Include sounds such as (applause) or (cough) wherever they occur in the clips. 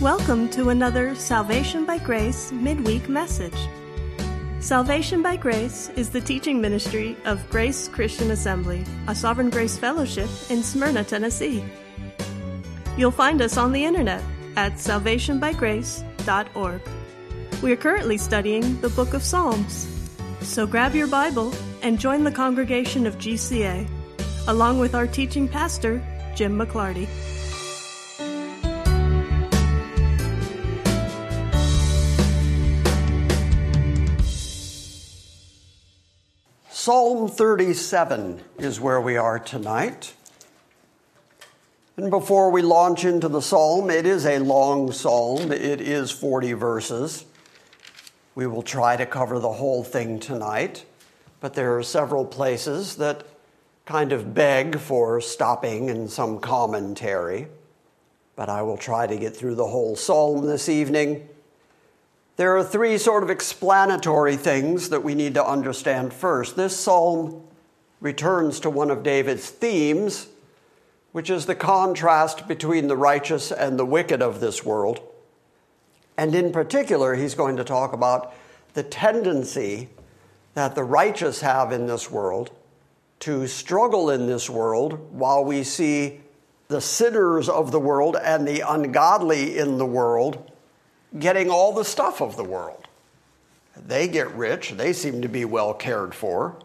Welcome to another Salvation by Grace midweek message. Salvation by Grace is the teaching ministry of Grace Christian Assembly, a Sovereign Grace Fellowship in Smyrna, Tennessee. You'll find us on the internet at salvationbygrace.org. We are currently studying the book of Psalms. So grab your Bible and join the congregation of GCA, along with our teaching pastor, Jim McClarty. Psalm 37 is where we are tonight. And before we launch into the psalm, it is a long psalm, it is 40 verses. We will try to cover the whole thing tonight, but there are several places that kind of beg for stopping and some commentary. But I will try to get through the whole psalm this evening. There are three sort of explanatory things that we need to understand first. This psalm returns to one of David's themes, which is the contrast between the righteous and the wicked of this world. And in particular, he's going to talk about the tendency that the righteous have in this world to struggle in this world while we see the sinners of the world and the ungodly in the world getting all the stuff of the world. They get rich, they seem to be well cared for.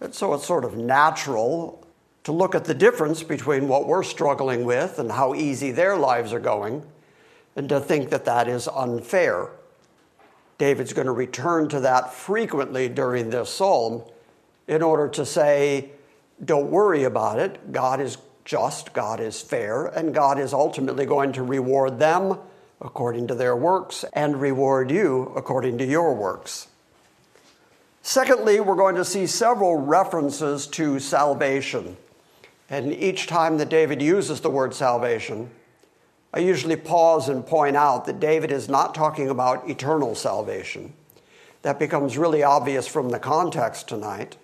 And so it's sort of natural to look at the difference between what we're struggling with and how easy their lives are going, and to think that that is unfair. David's going to return to that frequently during this psalm in order to say, don't worry about it. God is just, God is fair, and God is ultimately going to reward them according to their works and reward you according to your works. Secondly, we're going to see several references to salvation. And each time that David uses the word salvation, I usually pause and point out that David is not talking about eternal salvation. That becomes really obvious from the context tonight,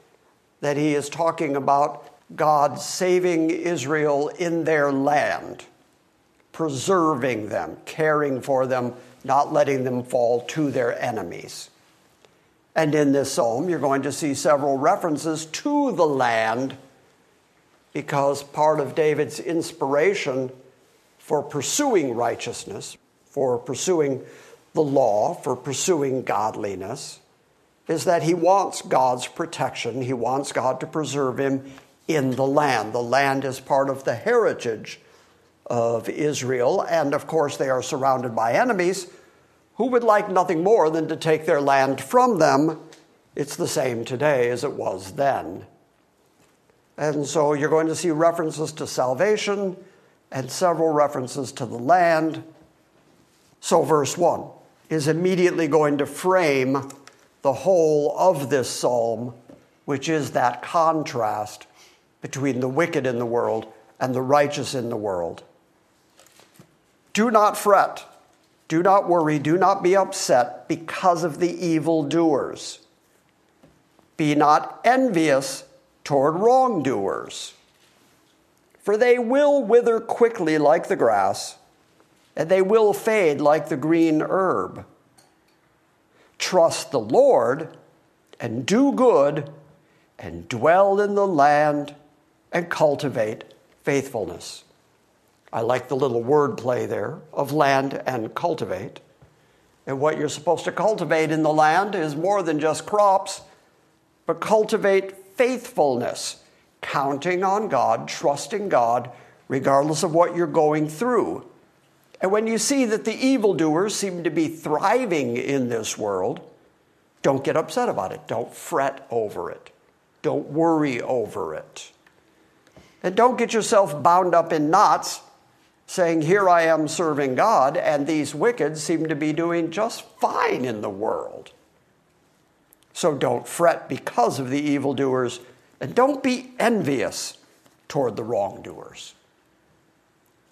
that he is talking about God saving Israel in their land preserving them, caring for them, not letting them fall to their enemies. And in this psalm, you're going to see several references to the land because part of David's inspiration for pursuing righteousness, for pursuing the law, for pursuing godliness, is that he wants God's protection. He wants God to preserve him in the land. The land is part of the heritage of Israel, and of course, they are surrounded by enemies who would like nothing more than to take their land from them. It's the same today as it was then. And so you're going to see references to salvation and several references to the land. So, verse 1 is immediately going to frame the whole of this psalm, which is that contrast between the wicked in the world and the righteous in the world. Do not fret. Do not worry. Do not be upset because of the evildoers. Be not envious toward wrongdoers, for they will wither quickly like the grass, and they will fade like the green herb. Trust the Lord and do good, and dwell in the land and cultivate faithfulness. I like the little word play there of land and cultivate. And what you're supposed to cultivate in the land is more than just crops, but cultivate faithfulness, counting on God, trusting God, regardless of what you're going through. And when you see that the evildoers seem to be thriving in this world, don't get upset about it. Don't fret over it. Don't worry over it. And don't get yourself bound up in knots saying, Here I am serving God, and these wicked seem to be doing just fine in the world. So don't fret because of the evildoers, and don't be envious toward the wrongdoers.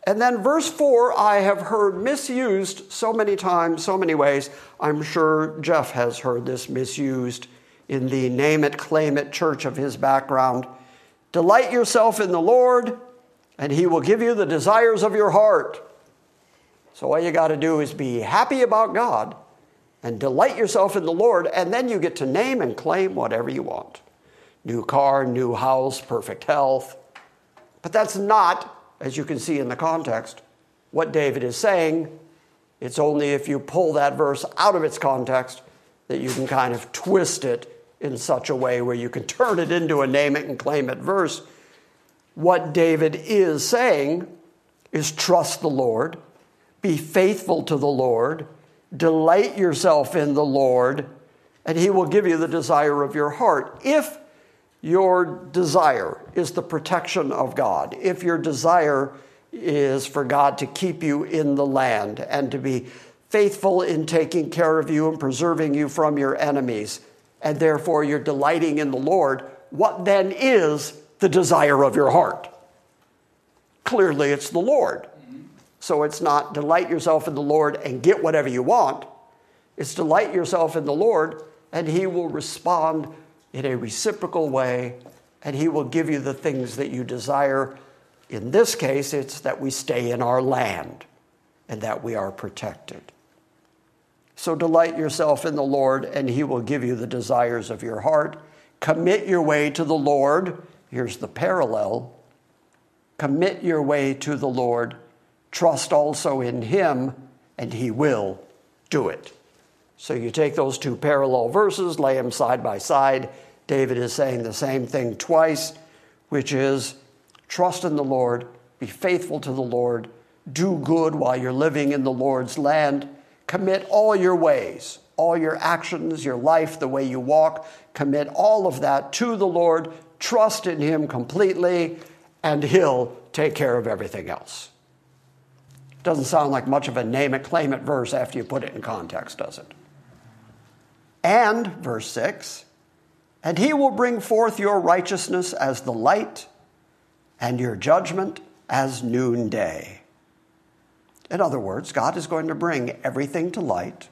And then verse 4, I have heard misused so many times, so many ways. I'm sure Jeff has heard this misused in the name it, claim it church of his background. Delight yourself in the Lord, and he will give you the desires of your heart. So all you got to do is be happy about God and delight yourself in the Lord, and then you get to name and claim whatever you want new car, new house, perfect health. But that's not, as you can see in the context, what David is saying. It's only if you pull that verse out of its context that you can kind of twist it in such a way where you can (laughs) turn it into a name it and claim it verse. What David is saying is trust the Lord, be faithful to the Lord, delight yourself in the Lord, and He will give you the desire of your heart. If your desire is the protection of God, if your desire is for God to keep you in the land and to be faithful in taking care of you and preserving you from your enemies, and therefore you're delighting in the Lord, what then is the desire of your heart? Clearly, it's the Lord. So it's not delight yourself in the Lord and get whatever you want. It's delight yourself in the Lord, and He will respond in a reciprocal way, and He will give you the things that you desire. In this case, it's that we stay in our land and that we are protected. So delight yourself in the Lord, and He will give you the desires of your heart. Commit your way to the Lord. Here's the parallel commit your way to the Lord. Trust also in Him, and He will do it. So you take those two parallel verses, lay them side by side. David is saying the same thing twice, which is trust in the Lord, be faithful to the Lord, do good while you're living in the Lord's land, commit all your ways, all your actions, your life, the way you walk, commit all of that to the Lord, trust in Him completely, and He'll take care of everything else. Doesn't sound like much of a name it, claim it verse after you put it in context, does it? And, verse 6, and he will bring forth your righteousness as the light and your judgment as noonday. In other words, God is going to bring everything to light.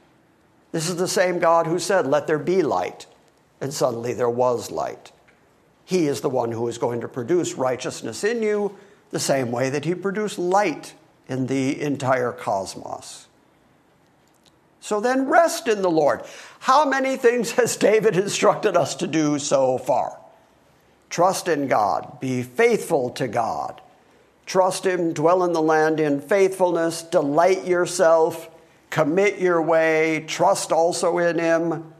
This is the same God who said, Let there be light, and suddenly there was light. He is the one who is going to produce righteousness in you the same way that He produced light in the entire cosmos. So then rest in the Lord. How many things has (laughs) David instructed us to do so far? Trust in God, be faithful to God, trust Him, dwell in the land in faithfulness, delight yourself, commit your way, trust also in Him.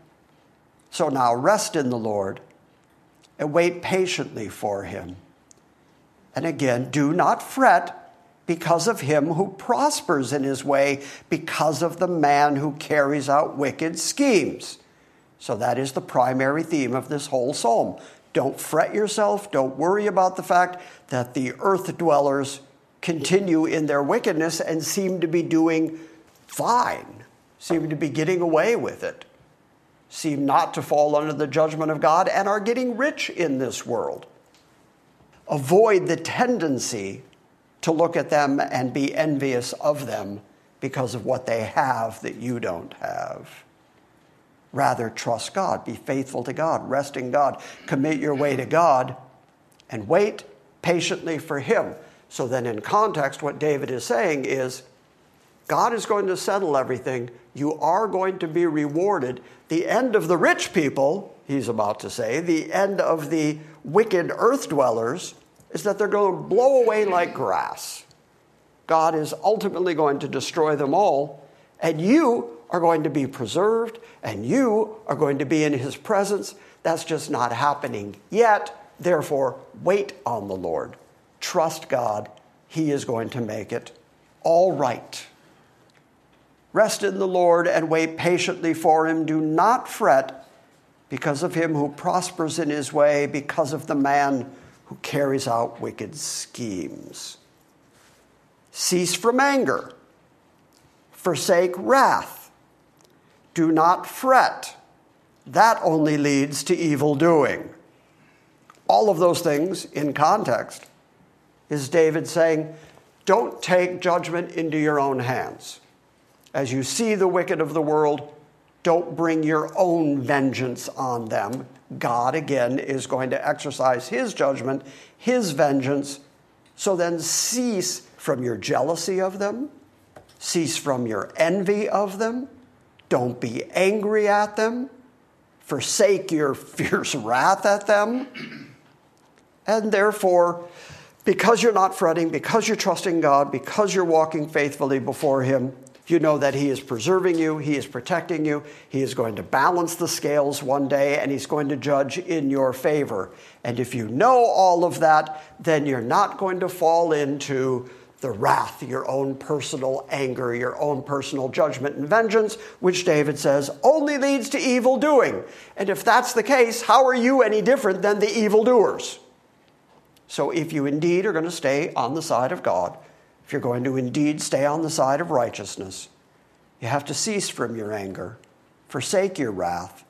So now rest in the Lord and wait patiently for Him. And again, do not fret because of him who prospers in his way, because of the man who carries out wicked schemes. So that is the primary theme of this whole psalm. Don't fret yourself, don't worry about the fact that the earth dwellers continue in their wickedness and seem to be doing fine, seem to be getting away with it, seem not to fall under the judgment of God, and are getting rich in this world. Avoid the tendency to look at them and be envious of them because of what they have that you don't have. Rather, trust God, be faithful to God, rest in God, commit your way to God, and wait patiently for Him. So then, in context, what David is saying is God is going to settle everything. You are going to be rewarded. The end of the rich people, he's about to say, the end of the wicked earth dwellers is that they're going to blow away like grass. God is ultimately going to destroy them all, and you are going to be preserved, and you are going to be in His presence. That's just not happening yet. Therefore, wait on the Lord. Trust God. He is going to make it all right. Rest in the Lord and wait patiently for Him. Do not fret because of him who prospers in his way, because of the man who carries out wicked schemes. Cease from anger, forsake wrath, do not fret. That only leads to evil doing. All of those things in context is David saying, Don't take judgment into your own hands. As you see the wicked of the world, don't bring your own vengeance on them. God, again, is going to exercise his judgment, his vengeance. So then cease from your jealousy of them, Cease from your envy of them. Don't be angry at them. Forsake your (laughs) fierce wrath at them. And therefore, because you're not fretting, because you're trusting God, because you're walking faithfully before Him, you know that He is preserving you, He is protecting you, He is going to balance the scales one day, and He's going to judge in your favor. And if you know all of that, then you're not going to fall into the wrath, your own personal anger, your own personal judgment and vengeance, which David says only leads to evil doing. And if that's the case, how are you any different than the evildoers? So if you indeed are going to stay on the side of God, if you're going to indeed stay on the side of righteousness, you have to cease from your anger, forsake your wrath.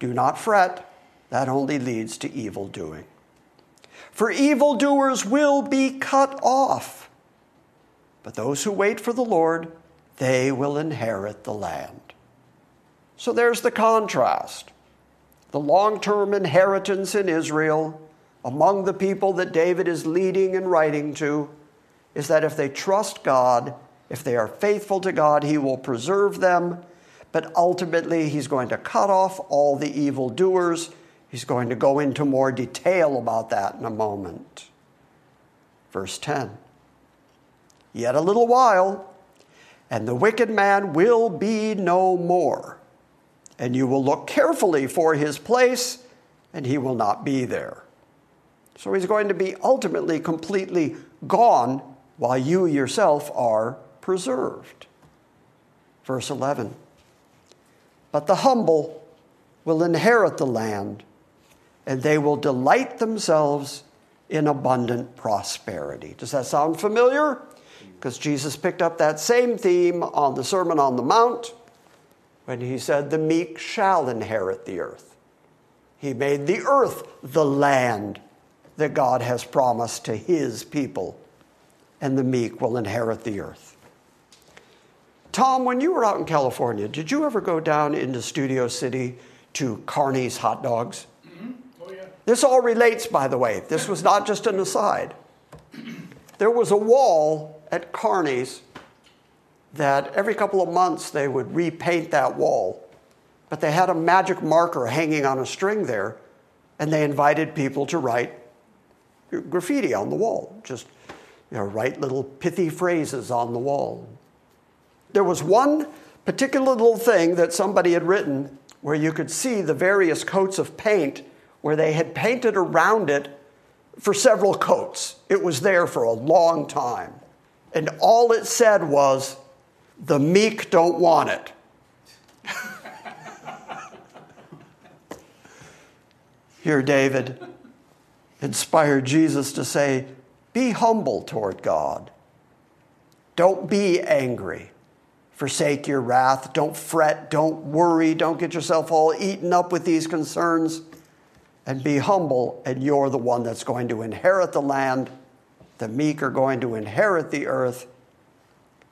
Do not fret, that only leads to evil doing. For evildoers will be cut off, but those who wait for the Lord, they will inherit the land. So there's the contrast. The long term inheritance in Israel among the people that David is leading and writing to is that if they trust God, if they are faithful to God, He will preserve them. But ultimately, He's going to cut off all the evildoers. He's going to go into more detail about that in a moment. Verse 10 Yet a little while, and the wicked man will be no more. And you will look carefully for his place, and he will not be there. So he's going to be ultimately completely gone while you yourself are preserved. Verse 11 But the humble will inherit the land, and they will delight themselves in abundant prosperity. Does that sound familiar? Because Jesus picked up that same theme on the Sermon on the Mount when he said, The meek shall inherit the earth. He made the earth the land that God has promised to his people and the meek will inherit the earth. Tom, when you were out in California, did you ever go down into Studio City to Carney's Hot Dogs? Mm-hmm. Oh, yeah. This all relates, by the way. This was not just an aside. There was a wall at Carney's that every couple of months they would repaint that wall. But they had a magic marker hanging on a string there, and they invited people to write graffiti on the wall, just you know, write little pithy phrases on the wall. There was one particular little thing that somebody had written where you could see the various coats of paint where they had painted around it for several coats. It was there for a long time. And all it said was, the meek don't want it. (laughs) Here, David inspired Jesus to say, be humble toward God. Don't be angry. Forsake your wrath. Don't fret. Don't worry. Don't get yourself all eaten up with these concerns. And be humble, and you're the one that's going to inherit the land. The meek are going to inherit the earth.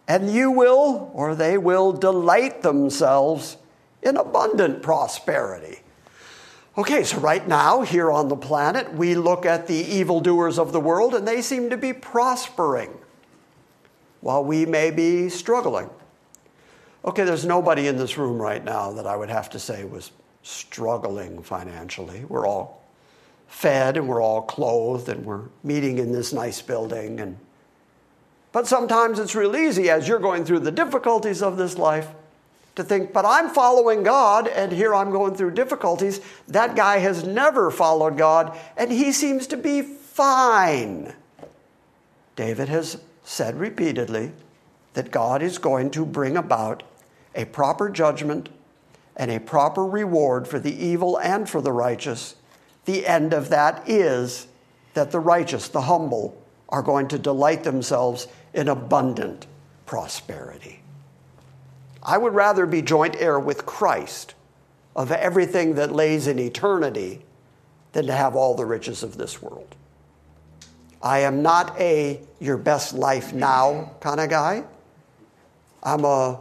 And you will, or they will, delight themselves in abundant prosperity. Okay, so right now, here on the planet, we look at the evildoers of the world and they seem to be prospering while we may be struggling. Okay, there's nobody in this room right now that I would have to say was struggling financially. We're all fed and we're all clothed and we're meeting in this nice building and but sometimes it's real easy as you're going through the difficulties of this life to think, but I'm following God and here I'm going through difficulties. That guy has never followed God and he seems to be fine. David has said repeatedly that God is going to bring about a proper judgment and a proper reward for the evil and for the righteous. The end of that is that the righteous, the humble, are going to delight themselves in abundant prosperity. I would rather be joint heir with Christ of everything that lays in eternity than to have all the riches of this world. I am not a your best life now kind of guy. I'm a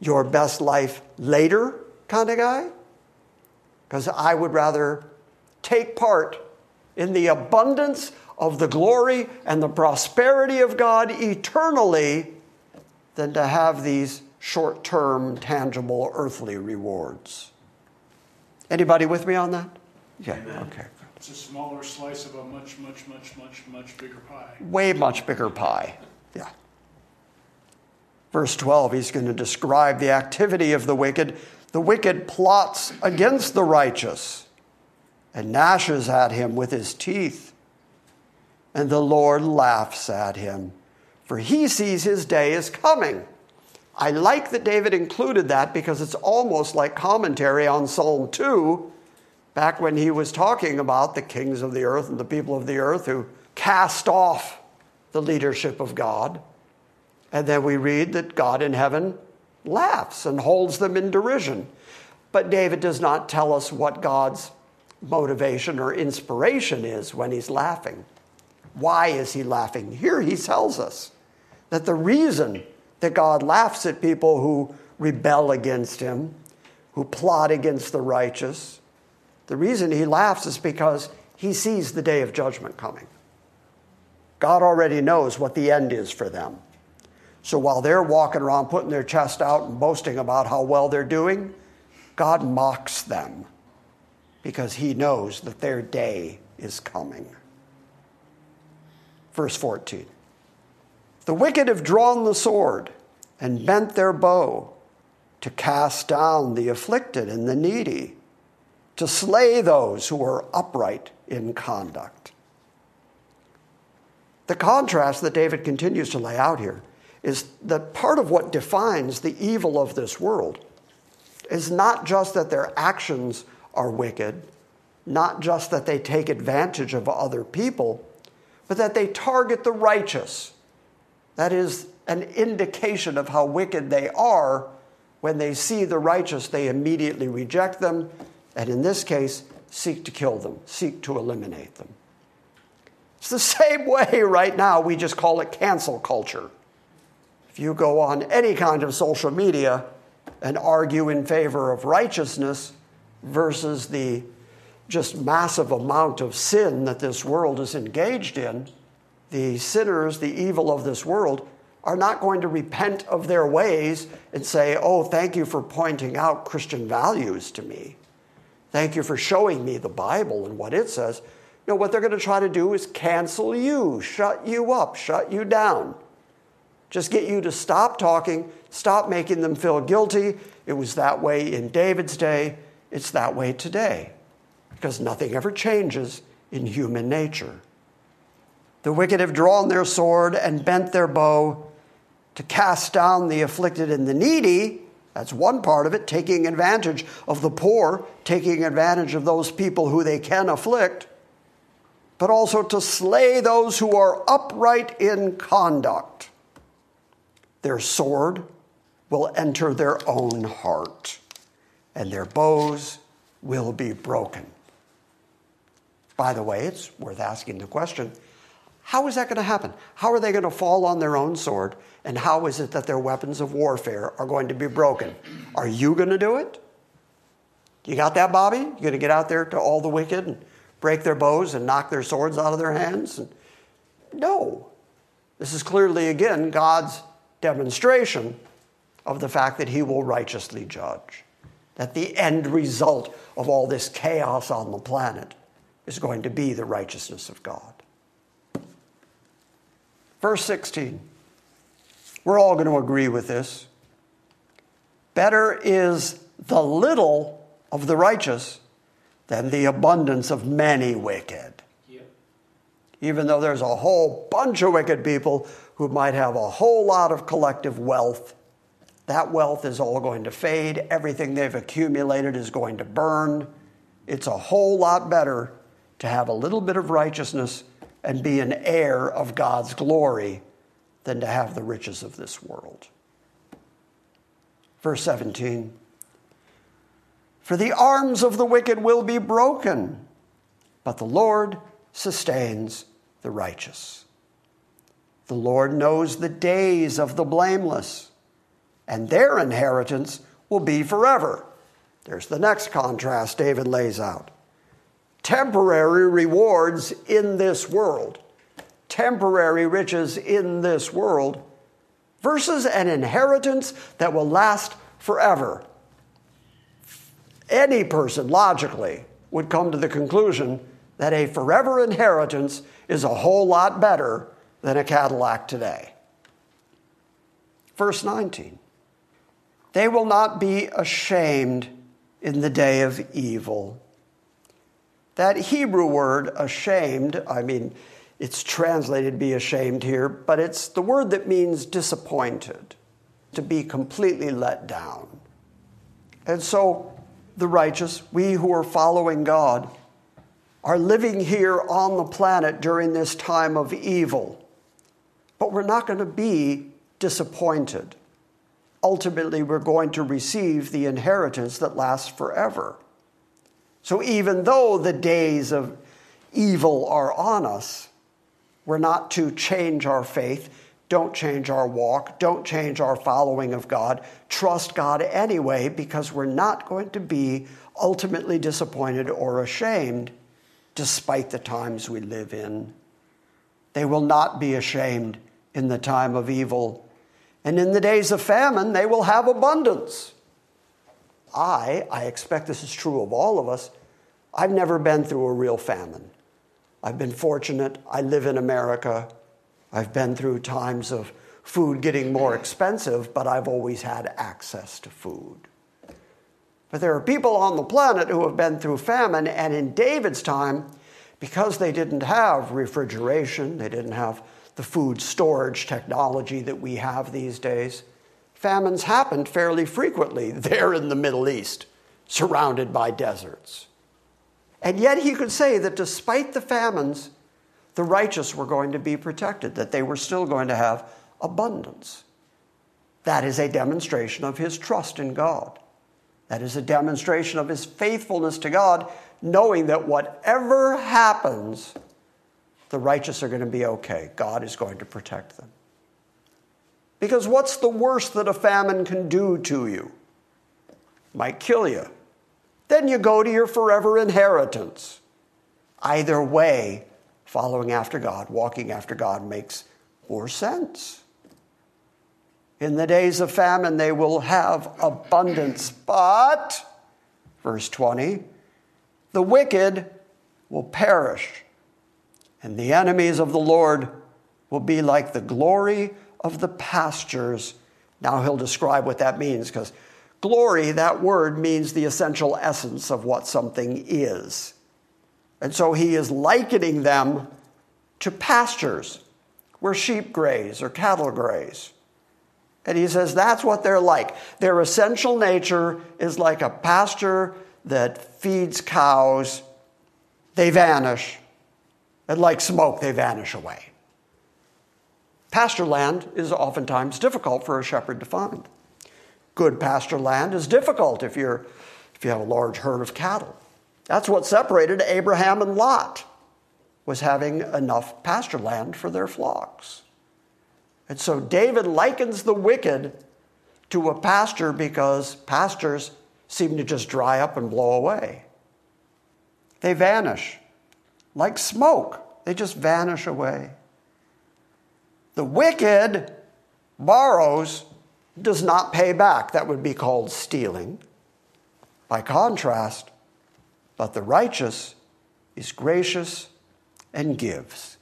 your best life later kind of guy. Because I would rather take part in the abundance of the glory and the prosperity of God eternally than to have these short term, tangible, earthly rewards. Anybody with me on that? Yeah, okay. It's a smaller slice of a much, much, much, much, much bigger pie. Way much bigger pie. Yeah. Verse 12, he's going to describe the activity of the wicked. The wicked plots against the righteous and gnashes at him with his teeth. And the Lord laughs at him, for he sees his day is coming. I like that David included that because it's almost like commentary on Psalm 2, back when he was talking about the kings of the earth and the people of the earth who cast off the leadership of God. And then we read that God in heaven laughs and holds them in derision. But David does not tell us what God's motivation or inspiration is when he's laughing. Why is he laughing? Here he tells us that the reason that God laughs at people who rebel against him, who plot against the righteous, the reason he laughs is because he sees the day of judgment coming. God already knows what the end is for them. So while they're walking around putting their chest out and boasting about how well they're doing, God mocks them because he knows that their day is coming. Verse 14 The wicked have drawn the sword and bent their bow to cast down the afflicted and the needy, to slay those who are upright in conduct. The contrast that David continues to lay out here is that part of what defines the evil of this world is not just that their actions are wicked, not just that they take advantage of other people, but that they target the righteous. That is an indication of how wicked they are. When they see the righteous, they immediately reject them, and in this case, seek to kill them, seek to eliminate them. It's the (laughs) same way right now, we just call it cancel culture. If you go on any kind of social media and argue in favor of righteousness versus the just massive amount of sin that this world is engaged in, the sinners, the evil of this world, are not going to repent of their ways and say, Oh, thank you for pointing out Christian values to me. Thank you for showing me the Bible and what it says. No, what they're going to try to do is cancel you, shut you up, shut you down. Just get you to stop talking, stop making them feel guilty. It was that way in David's day, it's that way today because nothing ever changes in human nature. The wicked have drawn their sword and bent their bow to cast down the afflicted and the needy. That's one part of it, taking advantage of the poor, taking advantage of those people who they can afflict, but also to slay those who are upright in conduct. Their sword will enter their own heart, and their bows will be broken. By the way, it's worth asking the question how is that going to happen? How are they going to fall on their own sword? And how is it that their weapons of warfare are going to be broken? Are you going to do it? You got that, Bobby? You going to get out there to all the wicked and break their bows and knock their swords out of their hands? No. This is clearly, again, God's demonstration of the fact that He will righteously judge. That the end result of all this chaos on the planet is going to be the righteousness of God. Verse 16. We're all going to agree with this. Better is the little of the righteous than the abundance of many wicked. Even though there's a whole bunch of wicked people who might have a whole lot of collective wealth, that wealth is all going to fade. Everything they've accumulated is going to burn. It's a whole lot better to have a little bit of righteousness and be an heir of God's glory than to have the riches of this world. Verse 17 For the arms of the wicked will be broken, but the Lord sustains the righteous. The Lord knows the days of the blameless, and their inheritance will be forever. There's the next contrast David lays out temporary rewards in this world, temporary riches in this world, versus an inheritance that will last forever. Any person, logically, would come to the conclusion that a forever inheritance is a whole lot better than a Cadillac today. Verse 19 They will not be ashamed in the day of evil. That Hebrew word, ashamed, I mean, it's translated be ashamed here, but it's the word that means disappointed, to be completely let down. And so, the righteous, we who are following God, are living here on the planet during this time of evil. But we're not going to be disappointed. Ultimately, we're going to receive the inheritance that lasts forever. So, even though the days of evil are on us, we're not to change our faith, don't change our walk, don't change our following of God. Trust God anyway because we're not going to be ultimately disappointed or ashamed despite the times we live in. They will not be ashamed in the time of evil. And in the days of famine, they will have abundance. I, I expect this is true of all of us, I've never been through a real famine. I've been fortunate. I live in America. I've been through times of food getting more expensive, but I've always had access to food. But there are people on the planet who have been through famine, and in David's time, because they didn't have refrigeration, they didn't have the food storage technology that we have these days, famines happened fairly frequently there in the Middle East, surrounded by deserts. And yet he could say that despite the famines, the righteous were going to be protected, that they were still going to have abundance. That is a demonstration of his trust in God. That is a demonstration of his faithfulness to God, knowing that whatever happens, the righteous are going to be okay. God is going to protect them. Because what's the worst that a famine can do to you? Might kill you. Then you go to your forever inheritance. Either way, following after God, walking after God makes more sense. In the days of famine, they will have abundance, but, verse 20, the wicked will perish, and the enemies of the Lord will be like the glory of the pastures. Now he'll describe what that means because glory, that word means the essential essence of what something is. And so he is likening them to pastures where sheep graze or cattle graze. And he says that's what they're like. Their essential nature is like a pasture that feeds cows. They vanish. And like smoke, they vanish away. Pasture land is oftentimes difficult for a shepherd to find. Good pasture land is difficult if, you're, if you have a large herd of cattle. That's what separated Abraham and Lot, was having enough pasture land for their flocks. And so David likens the wicked to a pasture because pastures seem to just dry up and blow away. They vanish like smoke, they just vanish away. The wicked borrows, does not pay back. That would be called stealing. By contrast, but the righteous is gracious and gives.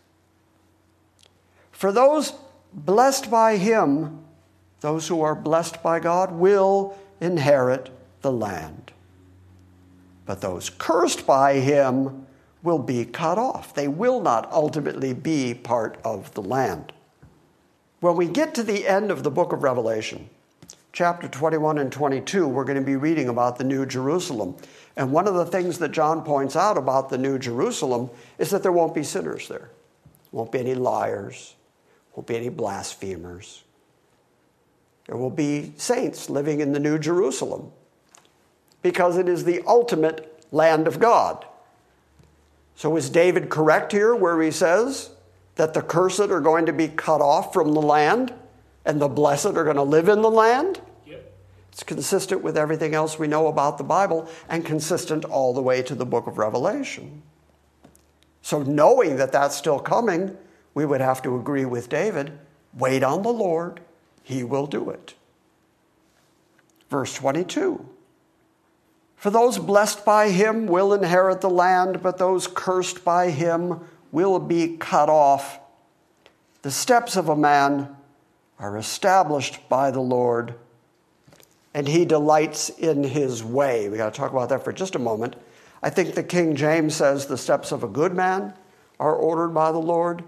For those blessed by him, those who are blessed by God, will inherit the land. But those cursed by him will be cut off. They will not ultimately be part of the land. When we get to the end of the book of Revelation, chapter 21 and 22, we're going to be reading about the New Jerusalem. And one of the things that John points out about the New Jerusalem is that there won't be sinners there. Won't be any liars, won't be any blasphemers. There will be saints living in the New Jerusalem because it is the ultimate land of God. So is David correct here where he says that the cursed are going to be cut off from the land and the blessed are going to live in the land? Yep. It's consistent with everything else we know about the Bible and consistent all the way to the book of Revelation. So, knowing that that's still coming, we would have to agree with David wait on the Lord, he will do it. Verse 22 For those blessed by him will inherit the land, but those cursed by him will be cut off. The steps of a man are established by the Lord, and he delights in his way. We got to talk about that for just a moment. I think the King James says the steps of a good man are ordered by the Lord.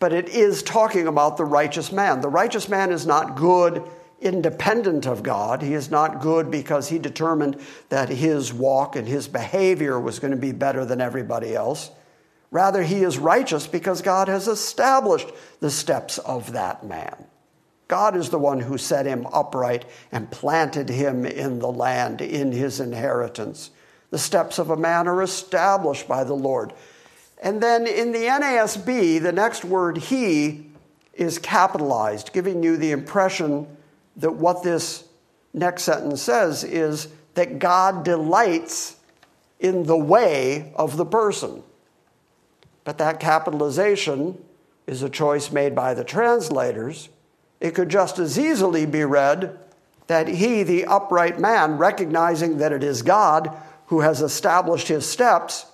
But it is talking about the righteous man. The righteous man is not good independent of God. He is not good because he determined that his walk and his behavior was going to be better than everybody else. Rather, he is righteous because God has established the steps of that man. God is the one who set him upright and planted him in the land, in his inheritance. The steps of a man are established by the Lord. And then in the NASB, the next word, he, is capitalized, giving you the impression that what this next sentence says is that God delights in the way of the person. But that capitalization is a choice made by the translators. It could just as easily be read that he, the upright man, recognizing that it is God who has established his steps,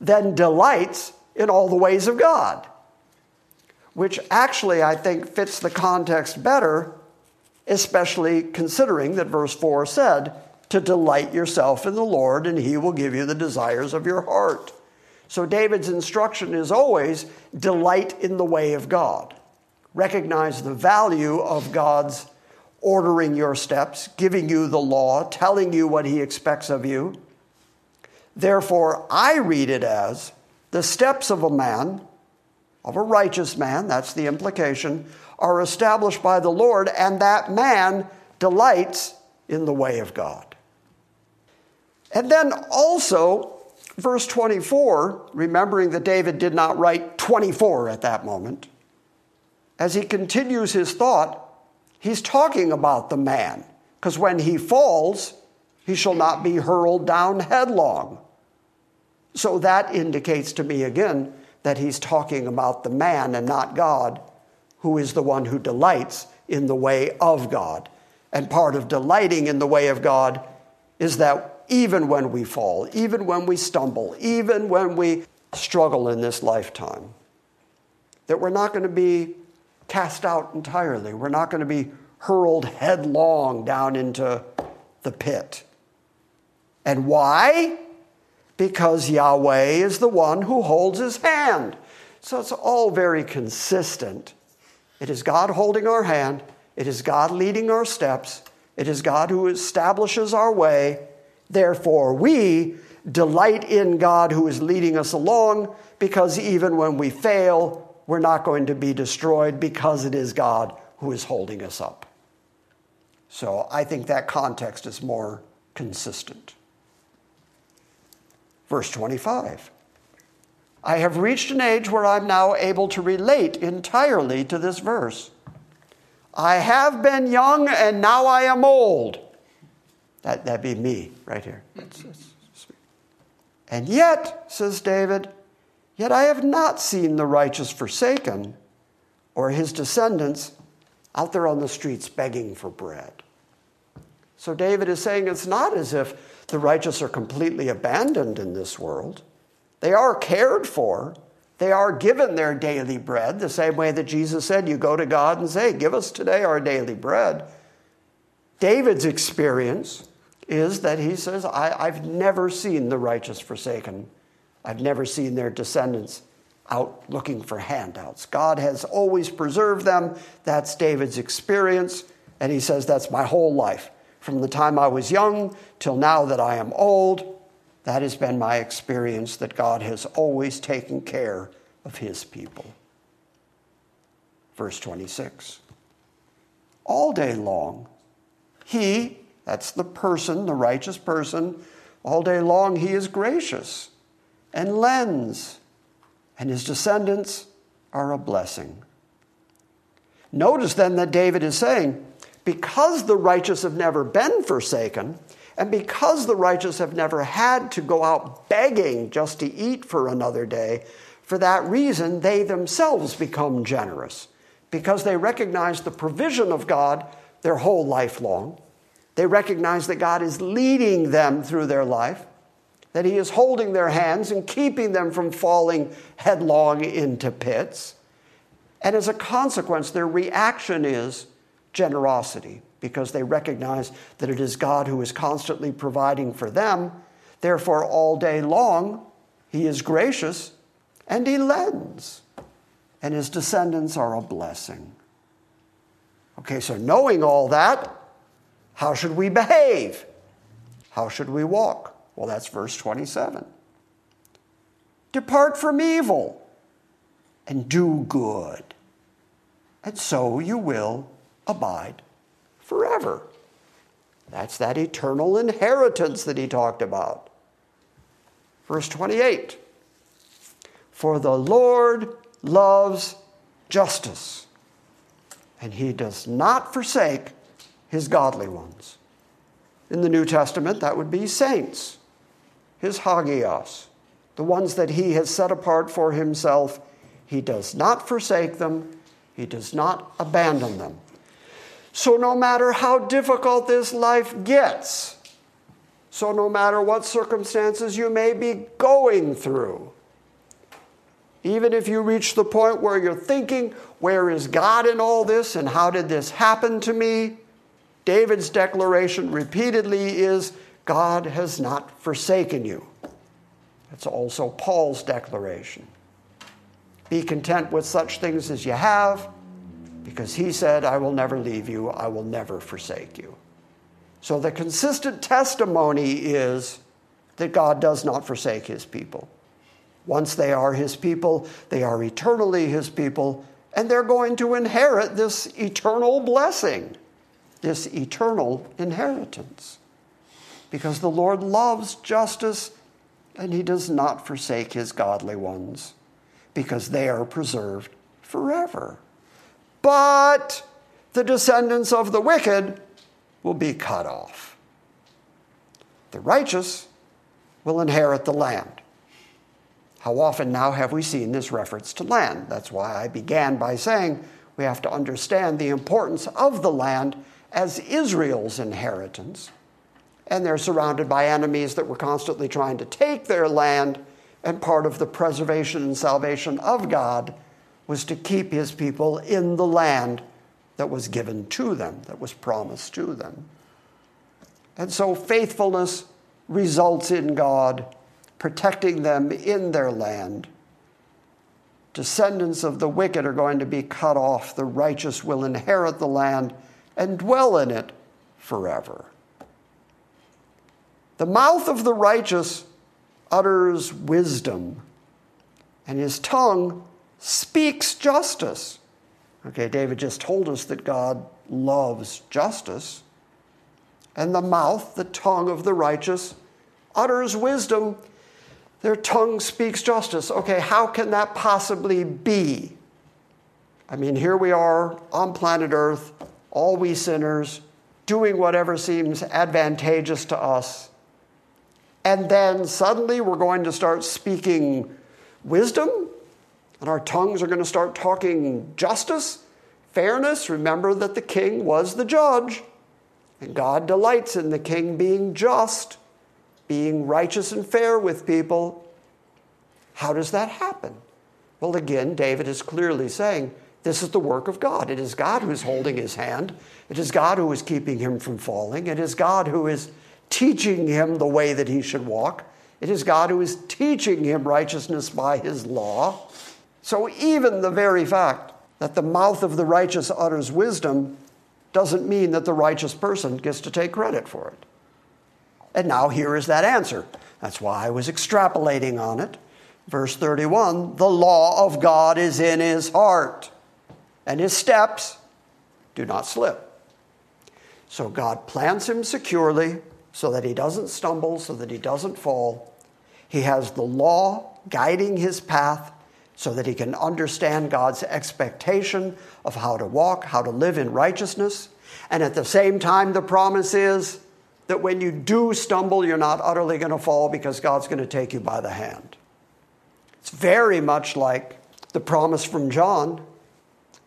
then delights in all the ways of God, which actually I think fits the context better, especially considering that verse 4 said, To delight yourself in the Lord, and he will give you the desires of your heart. So David's instruction is always delight in the way of God. Recognize the value of God's ordering your steps, giving you the law, telling you what he expects of you. Therefore, I read it as the steps of a man, of a righteous man, that's the implication, are established by the Lord, and that man delights in the way of God. And then also, Verse 24, remembering that David did not write 24 at that moment, as he continues his thought, he's talking about the man, because when he falls, he shall not be hurled down headlong. So that indicates to me again that he's talking about the man and not God, who is the one who delights in the way of God. And part of delighting in the way of God is that even when we fall, even when we stumble, even when we struggle in this lifetime. That we're not going to be cast out entirely. We're not going to be hurled headlong down into the pit. And why? Because Yahweh is the one who holds his hand. So it's all very consistent. It is God holding our hand, it is God leading our steps, it is God who establishes our way, Therefore, we delight in God who is leading us along because even when we fail, we're not going to be destroyed because it is God who is holding us up. So I think that context is more consistent. Verse 25 I have reached an age where I'm now able to relate entirely to this verse. I have been young and now I am old. That, that'd be me right here. That's, that's and yet, says David, yet I have not seen the righteous forsaken or his descendants out there on the streets begging for bread. So David is saying it's not as if the righteous are completely abandoned in this world. They are cared for. They are given their daily bread, the same way that Jesus said, You go to God and say, Give us today our daily bread. David's experience is that he says, I, have never seen the righteous forsaken. I've never seen their descendants out looking for handouts. God has always preserved them. That's David's experience. And he says, That's my whole life. From the time I was young till now that I am old, that has been my experience that God has always taken care of his people. Verse 26 All day long, he, that's the person, the righteous person. All day long, he is gracious and lends, and his descendants are a blessing. Notice then that David is saying, because the righteous have never been forsaken, and because the righteous have never had to go out begging just to eat for another day, for that reason, they themselves become generous because they recognize the provision of God their whole life long. They recognize that God is leading them through their life, that He is holding their hands and keeping them from falling headlong into pits. And as a consequence, their reaction is generosity because they recognize that it is God who is constantly providing for them. Therefore, all day long, He is gracious and He lends, and His descendants are a blessing. Okay, so knowing all that, how should we behave? How should we walk? Well, that's verse 27. Depart from evil and do good, and so you will abide forever. That's that eternal inheritance that he talked about. Verse 28 For the Lord loves justice, and he does not forsake his godly ones. In the New Testament, that would be saints, his hagios, the ones that he has set apart for himself. He does not forsake them, he does not abandon them. So, no matter how difficult this life gets, so no matter what circumstances you may be going through, even if you reach the point where you're thinking, where is God in all this and how did this happen to me? David's declaration repeatedly is God has not forsaken you. That's also Paul's declaration. Be content with such things as you have because he said, I will never leave you, I will never forsake you. So the consistent testimony is that God does not forsake his people. Once they are his people, they are eternally his people, and they're going to inherit this eternal blessing, this eternal inheritance. Because the Lord loves justice and he does not forsake his godly ones, because they are preserved forever but the descendants of the wicked will be cut off. The righteous will inherit the land. How often now have we seen this reference to land? That's why I began by saying we have to understand the importance of the land as Israel's inheritance. And they're surrounded by enemies that were constantly trying to take their land, and part of the preservation and salvation of God was to keep his people in the land that was given to them, that was promised to them. And so faithfulness results in God protecting them in their land. Descendants of the wicked are going to be cut off, the righteous will inherit the land and dwell in it forever. The mouth of the righteous utters wisdom, and his tongue speaks justice. Okay, David just told us that God loves justice. And the mouth, the tongue of the righteous, utters wisdom. Their tongue speaks justice. Okay, how can that possibly be? I mean, here we are on planet Earth, all we sinners, doing whatever seems advantageous to us. And then suddenly we're going to start speaking wisdom and our tongues are going to start talking justice, fairness. Remember that the king was the judge, and God delights in the king being just, being righteous and fair with people. How does that happen? Well, again, David is clearly saying this is the work of God. It is God who is holding his hand, it is God who is keeping him from falling, it is God who is teaching him the way that he should walk. It is God who is teaching him righteousness by his law. So even the very fact that the mouth of the righteous utters wisdom doesn't mean that the righteous person gets to take credit for it. And now here is that answer. That's why I was extrapolating on it. Verse 31 the law of God is in his heart, and his steps do not slip. So God plants him securely so that he doesn't stumble, so that he doesn't fall. He has the law guiding his path so that he can understand God's expectation of how to walk, how to live in righteousness. And at the same time, the promise is that when you do stumble, you're not utterly going to fall because God's going to take you by the hand. It's very much like the promise from John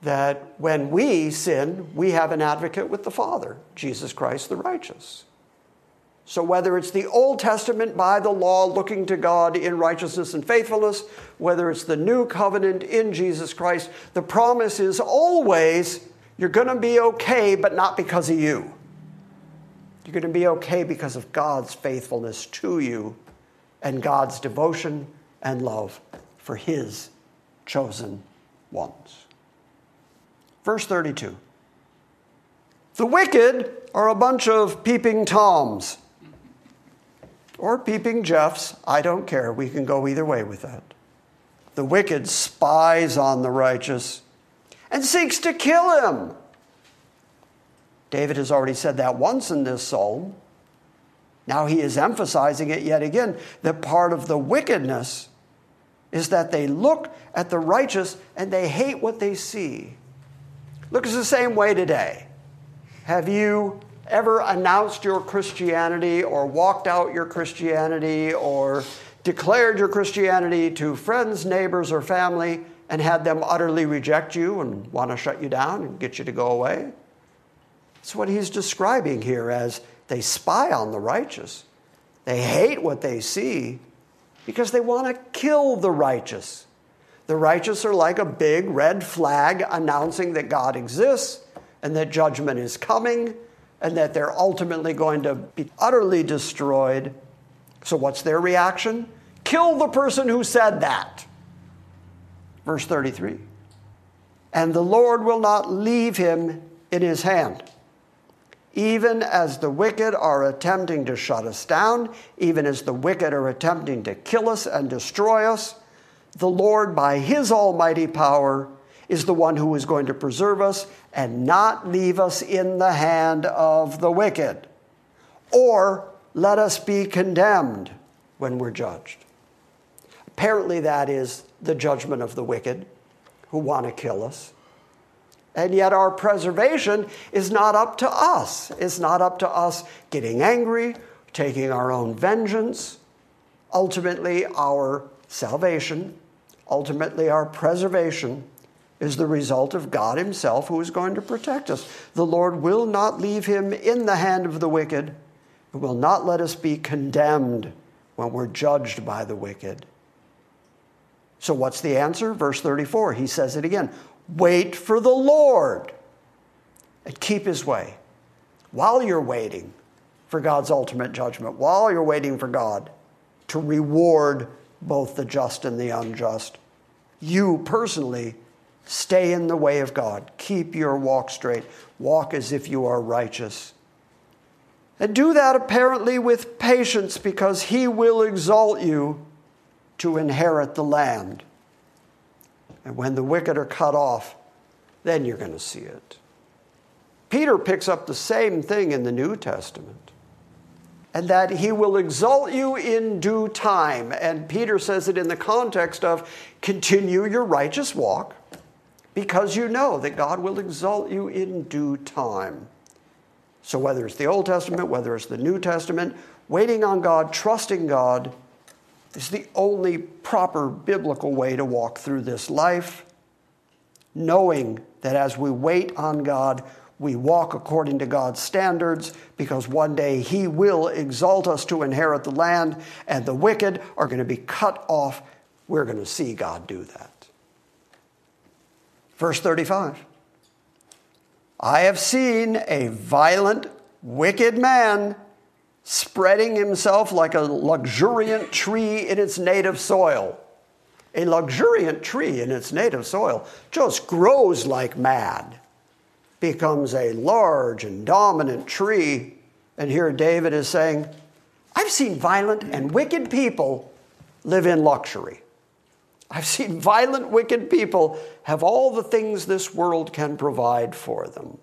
that when we sin, we have an advocate with the Father, Jesus Christ the righteous. So, whether it's the Old Testament by the law looking to God in righteousness and faithfulness, whether it's the new covenant in Jesus Christ, the promise is always you're going to be okay, but not because of you. You're going to be okay because of God's faithfulness to you and God's devotion and love for His chosen ones. Verse 32 The wicked are a bunch of peeping Toms or peeping Jeffs. I don't care. We can go either way with that. The wicked spies on the righteous and seeks to kill him. David has already said that once in this psalm. Now he is emphasizing it yet again that part of the wickedness is that they look at the righteous and they hate what they see. Look, it's the same way today. Have you ever announced your Christianity or walked out your Christianity or declared your Christianity to friends, neighbors, or family and had them utterly reject you and want to shut you down and get you to go away? That's what he's describing here as they spy on the righteous. They hate what they see because they want to kill the righteous. The righteous are like a big red flag announcing that God exists and that judgment is coming and that they're ultimately going to be utterly destroyed. So, what's their reaction? Kill the person who said that. Verse 33 And the Lord will not leave him in his hand. Even as the wicked are attempting to shut us down, even as the wicked are attempting to kill us and destroy us, the Lord, by his almighty power, is the one who is going to preserve us and not leave us in the hand of the wicked, or let us be condemned when we're judged. Apparently, that is the judgment of the wicked who want to kill us. And yet, our preservation is not up to us. It's not up to us getting angry, taking our own vengeance. Ultimately, our salvation, ultimately, our preservation is the result of God Himself who is going to protect us. The Lord will not leave him in the hand of the wicked, and will not let us be condemned when we're judged by the wicked. So, what's the answer? Verse 34, he says it again wait for the Lord and keep His way. While you're waiting for God's ultimate judgment, while you're waiting for God to reward both the just and the unjust, you personally Stay in the way of God. Keep your walk straight. Walk as if you are righteous. And do that apparently with patience because He will exalt you to inherit the land. And when the wicked are cut off, then you're going to see it. Peter picks up the same thing in the New Testament. And that he will exalt you in due time. And Peter says it in the context of continue your righteous walk because you know that God will exalt you in due time. So, whether it's the Old Testament, whether it's the New Testament, waiting on God, trusting God, is the only proper biblical way to walk through this life, knowing that as we wait on God, we walk according to God's standards because one day He will exalt us to inherit the land, and the wicked are going to be cut off. We're going to see God do that. Verse 35 I have seen a violent, wicked man spreading himself like a luxuriant tree in its native soil. A luxuriant tree in its native soil just grows like mad, becomes a large and dominant tree. And here David is saying, I've seen violent and wicked people live in luxury. I've seen violent, wicked people have all the things this world can provide for them.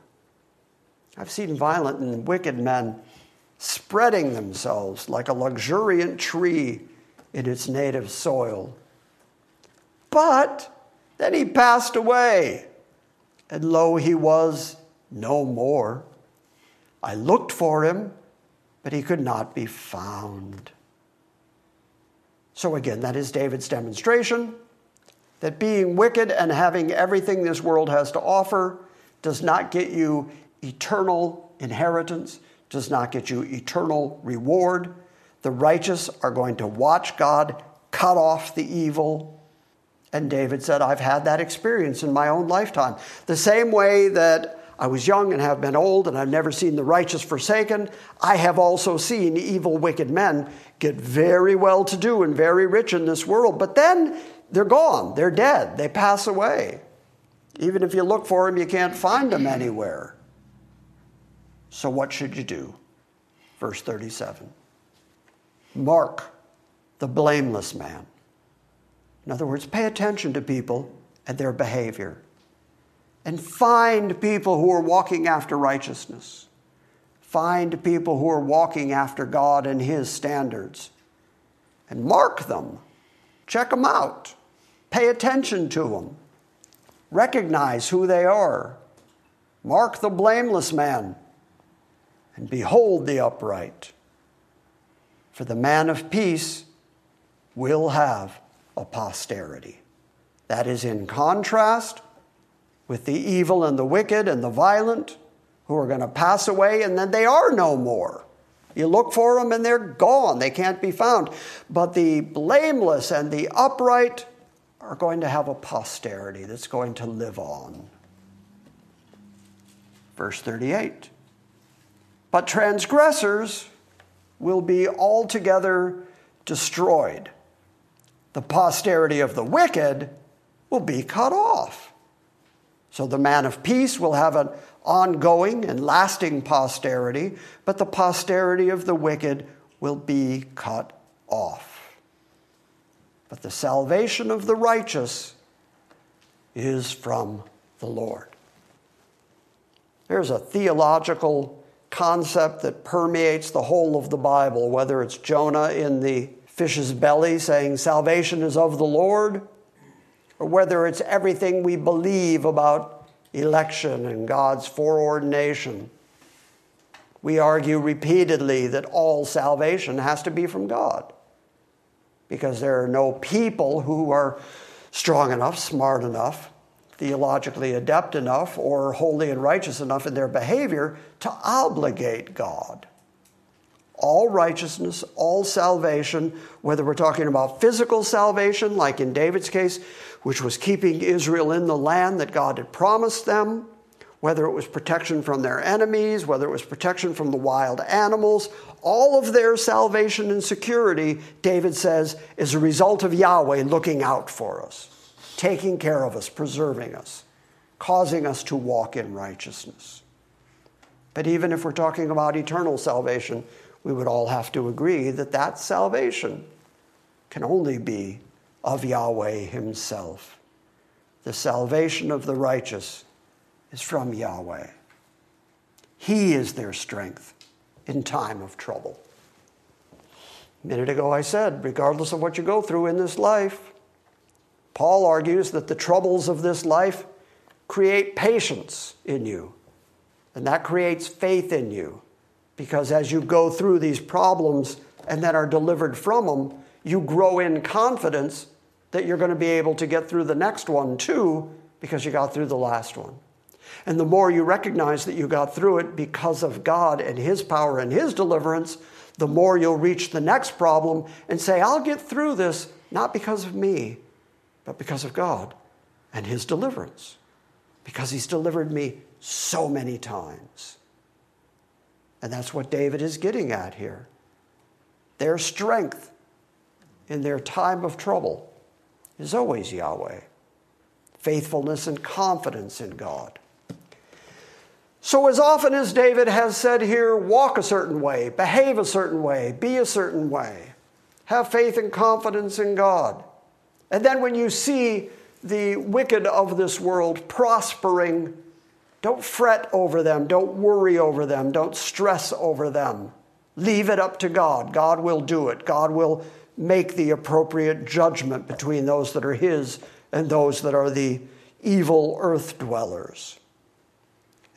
I've seen violent and wicked men spreading themselves like a luxuriant tree in its native soil. But then he passed away, and lo, he was no more. I looked for him, but he could not be found. So, again, that is David's demonstration. that being wicked and having everything this world has to offer does not get you eternal inheritance, does not get you eternal reward. The righteous are going to watch God cut off the evil. And David said, I've had that experience in my own lifetime. The same way that I was young and have been old, and I've never seen the righteous forsaken. I have also seen evil, wicked men get very well to do and very rich in this world, but then they're gone. They're dead. They pass away. Even if you look for them, you can't find them anywhere. So, what should you do? Verse 37 Mark the blameless man. In other words, pay attention to people and their behavior and find people who are walking after righteousness. Find people who are walking after God and His standards and mark them. Check them out. Pay attention to them. Recognize who they are. Mark the blameless man and behold the upright. For the man of peace will have a posterity. That is in contrast with the evil and the wicked and the violent who are going to pass away and then they are no more. You look for them and they're gone, they can't be found. But the blameless and the upright are going to have a posterity that's going to live on. Verse 38 But transgressors will be altogether destroyed. The posterity of the wicked will be cut off. So the man of peace will have an ongoing and lasting posterity, but the posterity of the wicked will be cut off. But the salvation of the righteous is from the Lord. There's a theological concept that permeates the whole of the Bible, whether it's Jonah in the fish's belly saying, Salvation is of the Lord, or whether it's everything we believe about election and God's foreordination. We argue repeatedly that all salvation has to be from God because there are no people who are strong enough, smart enough, theologically adept enough, or holy and righteous enough in their behavior to obligate God all righteousness, all salvation, whether we're talking about physical salvation, like in David's case, which was keeping Israel in the land that God had promised them, whether it was protection from their enemies, whether it was protection from the wild animals, all of their salvation and security, David says, is a result of Yahweh looking out for us, taking care of us, preserving us, causing us to walk in righteousness. But even if we're talking about eternal salvation, we would all have to agree that that salvation can only be of Yahweh Himself. The salvation of the righteous is from Yahweh. He is their strength in time of trouble. A minute ago, I said, regardless of what you go through in this life, Paul argues that the troubles of this life create patience in you, and that creates faith in you. Because as you go through these problems and then are delivered from them, you grow in confidence that you're going to be able to get through the next one too, because you got through the last one. And the more you recognize that you got through it because of God and His power and His deliverance, the more you'll reach the next problem and say, I'll get through this not because of me, but because of God and His deliverance. Because He's delivered me so many times. And that's what David is getting at here. Their strength in their time of trouble is always Yahweh. Faithfulness and confidence in God. So, as often as David has said here, walk a certain way, behave a certain way, be a certain way, have faith and confidence in God. And then when you see the wicked of this world prospering don't fret over them. Don't worry over them. Don't stress over them. Leave it up to God. God will do it. God will make the appropriate judgment between those that are His and those that are the evil earth dwellers.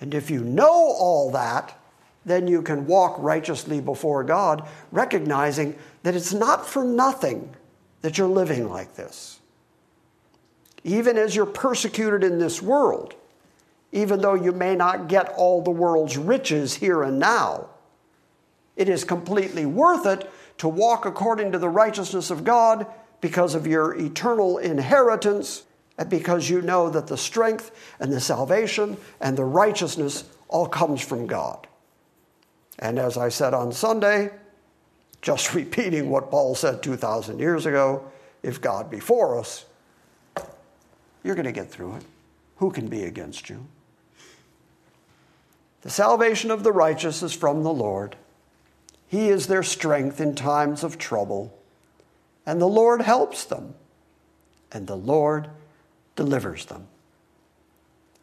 And if you know all that, then you can walk righteously before God, recognizing that it's not for nothing that you're living like this. even as you're persecuted in this world, even though you may not get all the world's riches here and now. It is completely worth it to walk according to the righteousness of God because of your eternal inheritance and because you know that the strength and the salvation and the righteousness all comes from God. And as I said on Sunday, just (laughs) repeating what Paul said 2,000 years ago if God be for us, you're going to get through it. Who can be against you? The salvation of the righteous is from the Lord. He is their strength in times of trouble, and the Lord helps them, and the Lord delivers them.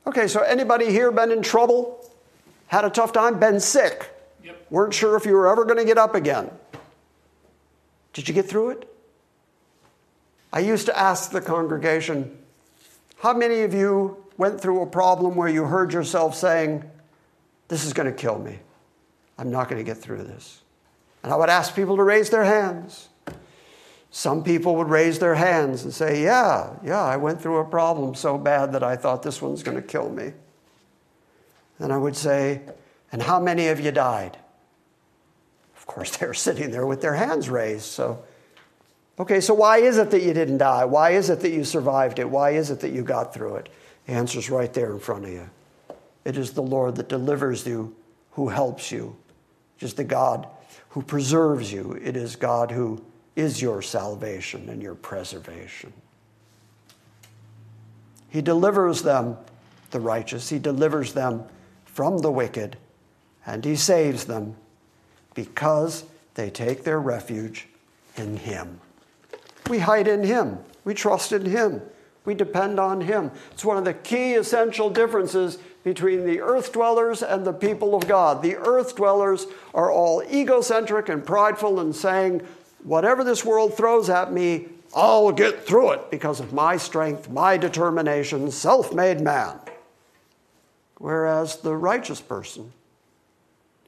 Okay, so anybody here been in trouble? Had a tough time? Been sick? Yep. Weren't sure if you were ever going to get up again? Did you get through it? I used to ask the congregation, how many of you went through a problem where you heard yourself saying, This is going to kill me. I'm not going to get through this. And I would ask people to raise their hands. Some people would raise their hands and say, Yeah, yeah, I went through a problem so bad that I thought this one's going to kill me. And I would say, And how many of you died? Of course, they're sitting there with their hands raised. So, okay, so why is it that you didn't die? Why is it that you survived it? Why is it that you got through it? The answer's right there in front of you. It is the Lord that delivers you, who helps you. It is the God who preserves you. It is God who is your salvation and your preservation. He delivers them, the righteous, He delivers them from the wicked, and He saves them because they take their refuge in Him. We hide in Him, we trust in Him, we depend on Him. It's one of the key essential differences between the earth dwellers and the people of God. The earth dwellers are all egocentric and prideful and saying, whatever this world throws at me, I'll get through it because of my strength, my determination, self made man. Whereas the righteous person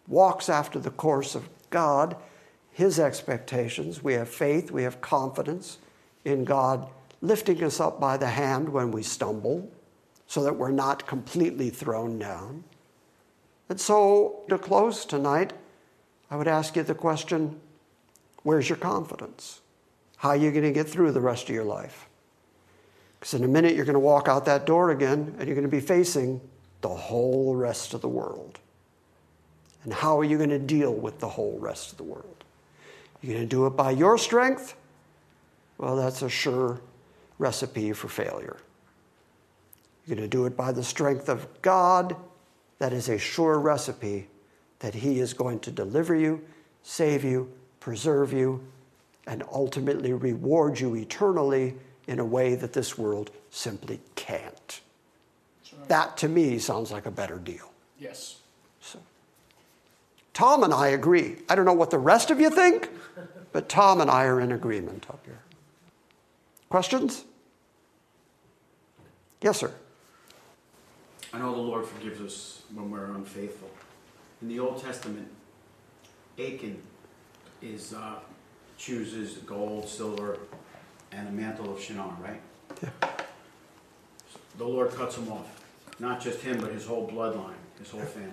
walks after the course of God, his expectations. We have faith, we have confidence in God lifting us up by the hand when we stumble so that we're not completely thrown down. And so, to close tonight, I would ask you the question where's your confidence? How are you going to get through the rest of your life? Because in a minute, you're going to walk out that door again and you're going to be facing the whole rest of the world. And how are you going to deal with the whole rest of the world? You're going to do it by your strength? Well, that's a sure recipe for failure. You're going to do it by the strength of God. That is a sure recipe that He is going to deliver you, save you, preserve you, and ultimately reward you eternally in a way that this world simply can't. Right. That to me sounds like a better deal. Yes. So, Tom and I agree. I don't know what the rest of you think, but Tom and I are in agreement up here. Questions? Yes, sir. I know the Lord forgives us when we're unfaithful. In the Old Testament, Achan is uh, chooses gold, silver, and a mantle of Shinar, right? Yeah. The Lord cuts him off. Not just him, but his whole bloodline, his whole family.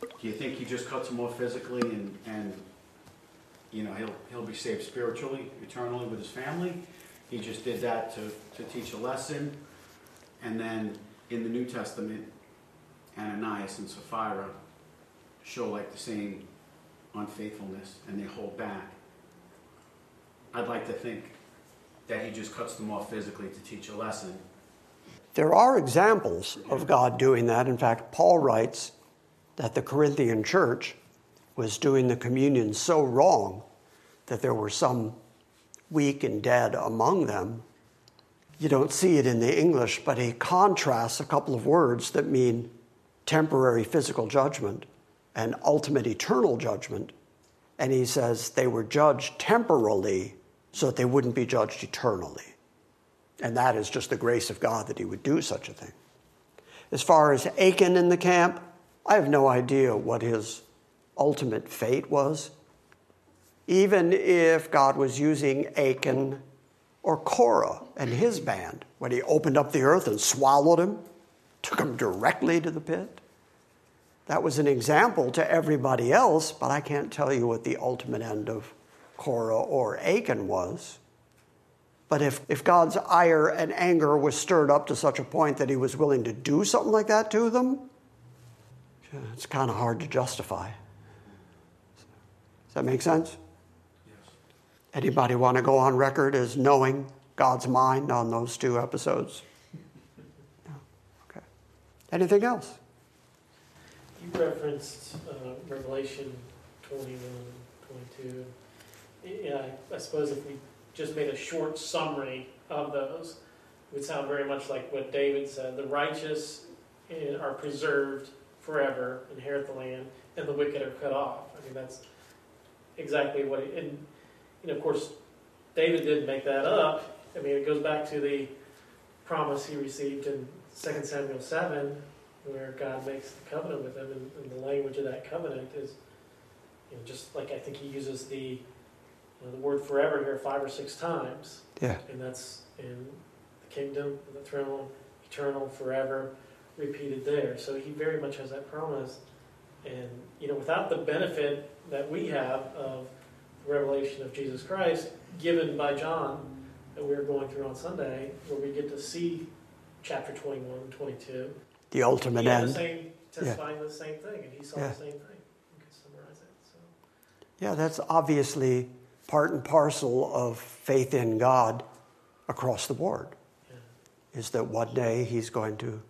Do you think he just cuts him off physically and, and you know, he'll, he'll be saved spiritually, eternally with his family? He just did that to, to teach a lesson. And then in the New Testament, Ananias and Sapphira show like the same unfaithfulness and they hold back. I'd like to think that he just cuts them off physically to teach a lesson. There are examples of God doing that. In fact, Paul writes that the Corinthian church was doing the communion so wrong that there were some weak and dead among them you don't see it in the English, but he contrasts a couple of words that mean temporary physical judgment and ultimate eternal judgment. And he says they were judged temporally so that they wouldn't be judged eternally. And that is just the grace of God that he would do such a thing. As far as Achan in the camp, I have no idea what his ultimate fate was. Even if God was using Achan Or Korah and his band when he opened up the earth and swallowed him, took him directly to the pit? That was an example to everybody else, but I can't tell you what the ultimate end of Korah or Achan was. But if, if God's ire and anger was stirred up to such a point that he was willing to do something like that to them, it's kind of hard to justify. Does that make sense? Anybody want to go on record as knowing God's mind on those two episodes? No. Okay. Anything else? You referenced uh, Revelation 21, 22. Yeah, I suppose if we just made a short summary of those, it would sound very much like what David said. The righteous eh, are preserved forever, inherit the land, and the wicked are cut off. I mean, that's exactly what it, know, of course, David didn't make that up. I mean, it goes back to the promise he received in 2 Samuel 7, where God makes the covenant with him, and, and the language of that covenant is, you know, just like I think he uses the you know, the word forever here five or six times. Yeah. And that's in the kingdom, the throne, eternal, forever, repeated there. So he very much has that promise. And, you know, without the benefit that we have of revelation of Jesus Christ given by John that we are going through on Sunday, where we get to see chapter 21 and 22. The ultimate he end. The same, testifying yeah. the same thing, and he saw yeah. the same thing. You can summarize it. So. Yeah, that's obviously part and parcel of faith in God across the board. Yeah. Is that one day he's going to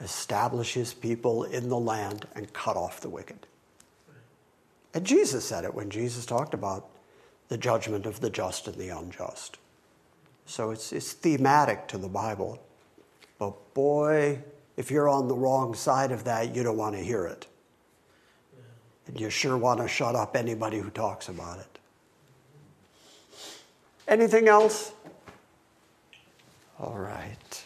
establish his people in the land and cut off the wicked. And Jesus said it when Jesus talked about the judgment of the just and the unjust. So it's, it's thematic to the Bible. But boy, if you're on the wrong side of that, you don't want to hear it. And you sure want to shut up anybody who talks about it. Anything else? All right.